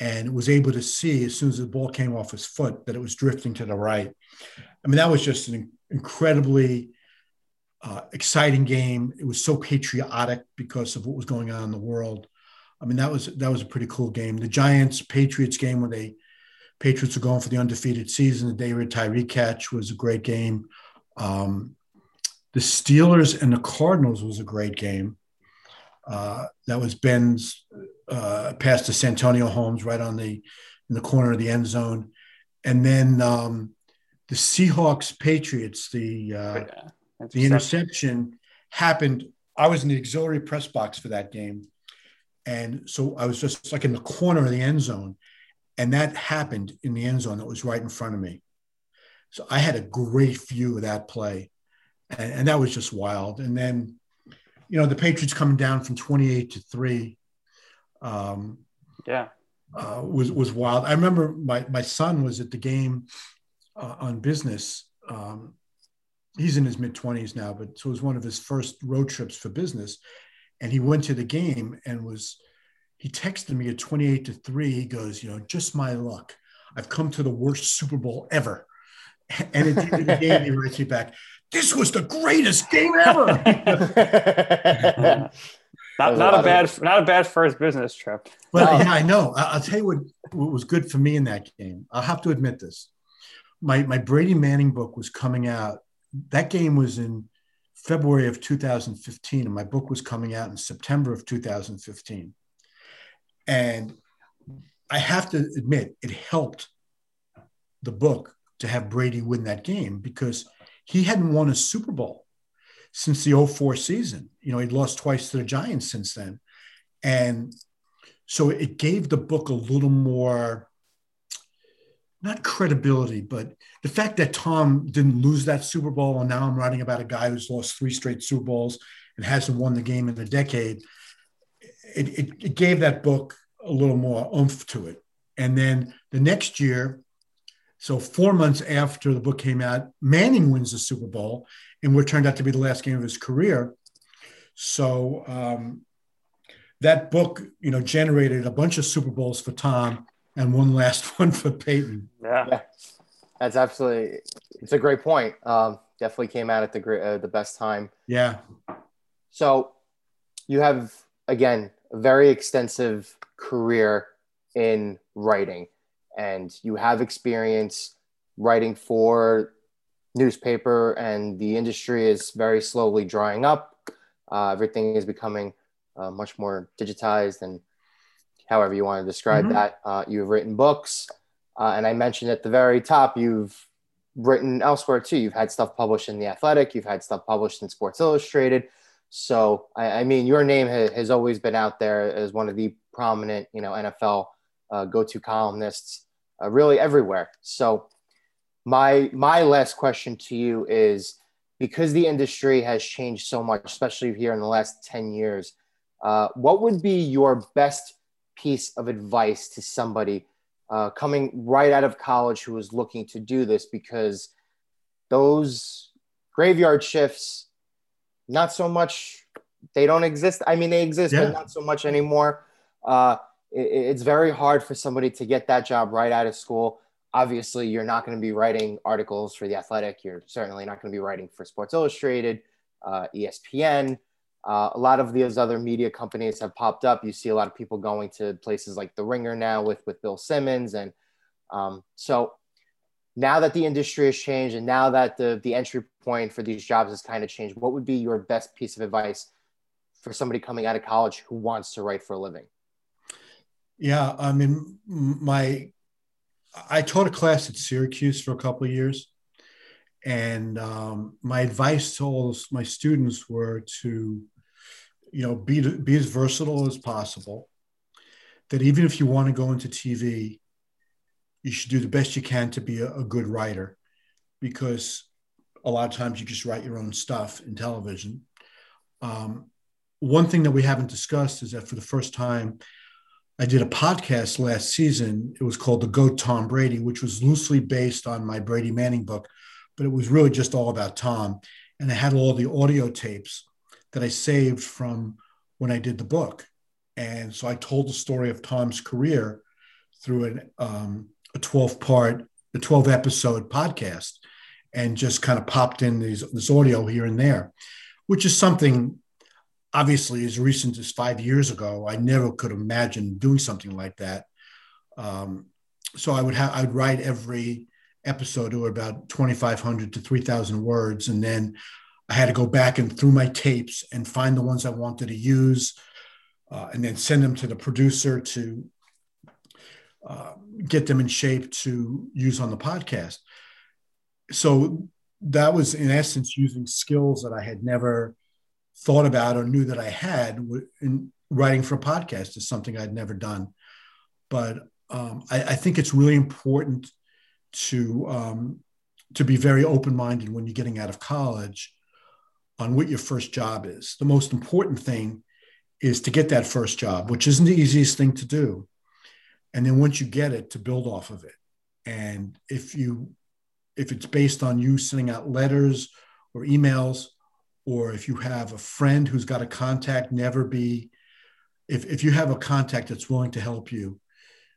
and was able to see as soon as the ball came off his foot that it was drifting to the right. I mean, that was just an incredibly uh, exciting game. It was so patriotic because of what was going on in the world. I mean, that was that was a pretty cool game. The Giants Patriots game where they Patriots are going for the undefeated season. The David Tyree catch was a great game. Um, the Steelers and the Cardinals was a great game. Uh, that was Ben's uh, pass to Santonio Holmes right on the in the corner of the end zone, and then um, the Seahawks Patriots the uh, the interception happened. I was in the auxiliary press box for that game, and so I was just like in the corner of the end zone, and that happened in the end zone that was right in front of me. So I had a great view of that play, and, and that was just wild. And then, you know, the Patriots coming down from 28 to three. Um, yeah. Uh, was was wild. I remember my my son was at the game uh, on business. Um, he's in his mid twenties now, but so it was one of his first road trips for business, and he went to the game and was he texted me at 28 to 3 he goes you know just my luck i've come to the worst super bowl ever and at the end of the game he writes me back this was the greatest game ever not, not a bad not a bad first business trip. But yeah i know. I'll tell you what, what was good for me in that game. I'll have to admit this. My my brady manning book was coming out. That game was in february of 2015 and my book was coming out in september of 2015 and I have to admit, it helped the book to have Brady win that game because he hadn't won a Super Bowl since the 04 season. You know, he'd lost twice to the Giants since then. And so it gave the book a little more, not credibility, but the fact that Tom didn't lose that Super Bowl. And now I'm writing about a guy who's lost three straight Super Bowls and hasn't won the game in a decade. It, it, it gave that book a little more oomph to it. And then the next year, so four months after the book came out, Manning wins the Super Bowl, and what turned out to be the last game of his career. So um, that book, you know, generated a bunch of Super Bowls for Tom and one last one for Peyton. Yeah, yeah. that's absolutely. It's a great point. Um, definitely came out at the great, uh, the best time. Yeah. So you have again a very extensive career in writing and you have experience writing for newspaper and the industry is very slowly drying up uh, everything is becoming uh, much more digitized and however you want to describe mm-hmm. that uh, you've written books uh, and i mentioned at the very top you've written elsewhere too you've had stuff published in the athletic you've had stuff published in sports illustrated so I, I mean, your name ha- has always been out there as one of the prominent, you know, NFL uh, go-to columnists, uh, really everywhere. So my my last question to you is because the industry has changed so much, especially here in the last ten years. Uh, what would be your best piece of advice to somebody uh, coming right out of college who is looking to do this? Because those graveyard shifts not so much they don't exist i mean they exist yeah. but not so much anymore uh, it, it's very hard for somebody to get that job right out of school obviously you're not going to be writing articles for the athletic. You're certainly not going to be writing for sports illustrated uh, espn uh, a lot of these other media companies have popped up. You see a lot of people going to places like the ringer now with with bill simmons and um, so now that the industry has changed and now that the the entry point for these jobs has kind of changed what would be your best piece of advice for somebody coming out of college who wants to write for a living? Yeah i mean my i taught a class at syracuse for a couple of years and um, my advice to all my students were to you know be, be as versatile as possible that even if you want to go into tv you should do the best you can to be a, a good writer because a lot of times you just write your own stuff in television. Um, one thing that we haven't discussed is that for the first time, I did a podcast last season. It was called The Goat Tom Brady, which was loosely based on my Brady Manning book, but it was really just all about Tom. And I had all the audio tapes that I saved from when I did the book. And so I told the story of Tom's career through an, um, a 12 part, a 12 episode podcast and just kind of popped in these, this audio here and there, which is something obviously as recent as five years ago. I never could imagine doing something like that. Um, so I would have, I'd write every episode to about 2,500 to 3,000 words. And then I had to go back and through my tapes and find the ones I wanted to use uh, and then send them to the producer to uh, get them in shape to use on the podcast. So that was, in essence, using skills that I had never thought about or knew that I had in writing for a podcast is something I'd never done. But um, I, I, think it's really important to um, to be very open minded when you're getting out of college on what your first job is. The most important thing is to get that first job, which isn't the easiest thing to do. And then once you get it, to build off of it. And if you if it's based on you sending out letters or emails, or if you have a friend who's got a contact, never be if, if you have a contact that's willing to help you,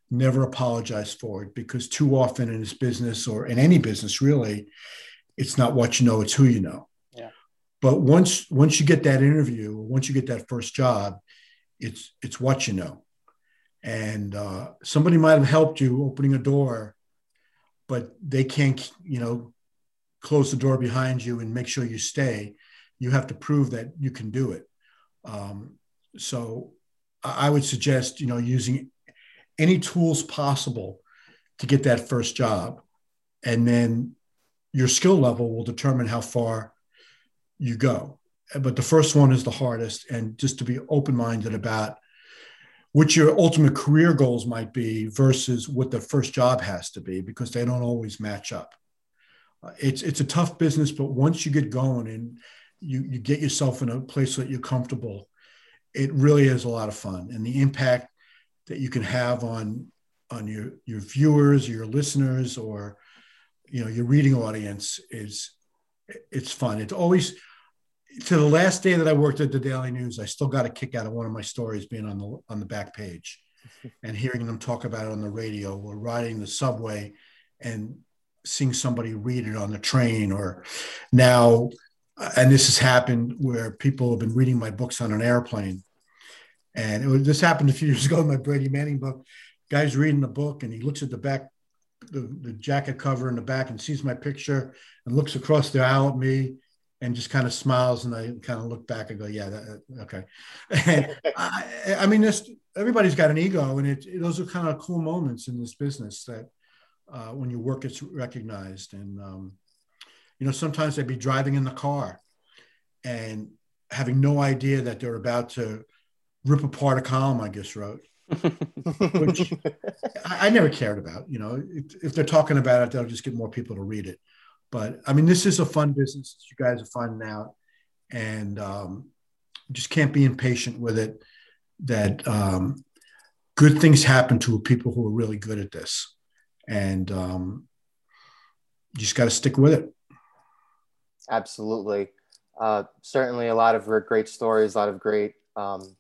never apologize for it because too often in this business or in any business really, it's not what you know, it's who you know. Yeah. But once once you get that interview, once you get that first job, it's it's what you know. And uh, somebody might have helped you opening a door, but they can't, you know, close the door behind you and make sure you stay. You have to prove that you can do it. Um, so I would suggest, you know, using any tools possible to get that first job, and then your skill level will determine how far you go. But the first one is the hardest, and just to be open minded about what your ultimate career goals might be versus what the first job has to be, because they don't always match up. Uh, it's it's a tough business, but once you get going and you you get yourself in a place that you're comfortable, it really is a lot of fun, and the impact that you can have on on your your viewers, your listeners, or you know your reading audience is it's fun. It's always to the last day that I worked at the Daily News, I still got a kick out of one of my stories being on the on the back page and hearing them talk about it on the radio or riding the subway and seeing somebody read it on the train or now and this has happened where people have been reading my books on an airplane and it was, this happened a few years ago in my Brady Manning book. Guy's reading the book and he looks at the back, the, the jacket cover in the back and sees my picture and looks across the aisle at me and just kind of smiles and I kind of look back and go, yeah, that, okay. And I, I, mean, this everybody's got an ego, and it, those are kind of cool moments in this business that uh, when your work gets recognized. And um, you know, sometimes they'd be driving in the car and having no idea that they're about to rip apart a column I just wrote. which I, I, never cared about. You know, if, if they're talking about it, they'll just get more people to read it. But I mean, this is a fun business that you guys are finding out, and um, just can't be impatient with it. That um, good things happen to people who are really good at this, and um, you just got to stick with it. Absolutely, uh, certainly a lot of great stories, a lot of great um,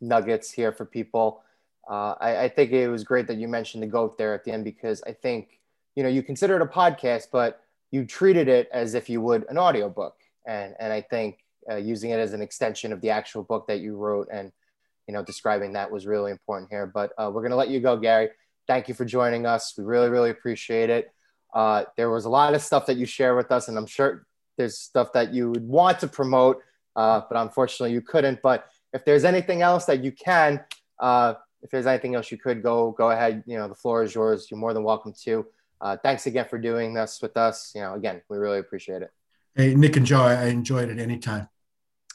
nuggets here for people. Uh, I, I, think it was great that you mentioned the goat there at the end because I think you know you consider it a podcast, but you treated it as if you would an audiobook. And, and I think uh, using it as an extension of the actual book that you wrote and, you know, describing that was really important here. But uh, we're going to let you go, Gary. Thank you for joining us. We really, really appreciate it. Uh, there was a lot of stuff that you share with us, and I'm sure there's stuff that you would want to promote, uh, but unfortunately you couldn't. But if there's anything else that you can, uh, if there's anything else you could go, go ahead. You know, the floor is yours. You're more than welcome to uh, thanks again for doing this with us. You know, again, we really appreciate it. Hey, Nick and Joe, I enjoyed it anytime.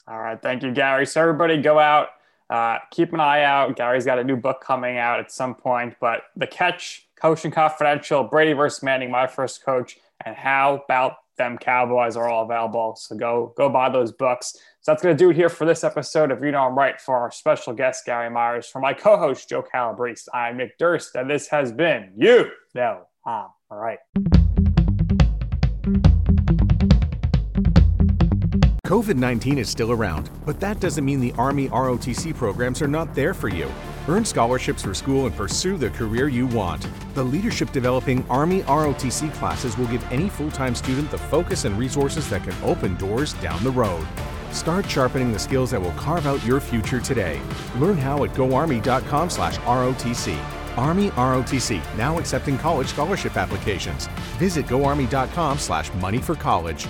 All right. Thank you, Gary. So, everybody go out, uh, keep an eye out. Gary's got a new book coming out at some point, but The Catch, Coaching Confidential, Brady versus Manning, My First Coach, and How About Them Cowboys are all available. So, go, go buy those books. So, that's going to do it here for this episode of You Know I'm Right for our special guest, Gary Myers. For my co host, Joe Calabrese, I'm Nick Durst, and this has been You Know I'm right. COVID 19 is still around, but that doesn't mean the Army ROTC programs are not there for you. Earn scholarships for school and pursue the career you want. The Leadership Developing Army ROTC classes will give any full time student the focus and resources that can open doors down the road. Start sharpening the skills that will carve out your future today. Learn how at goarmy.com/ROTC. Army ROTC now accepting college scholarship applications. Visit goarmy.com/money for college.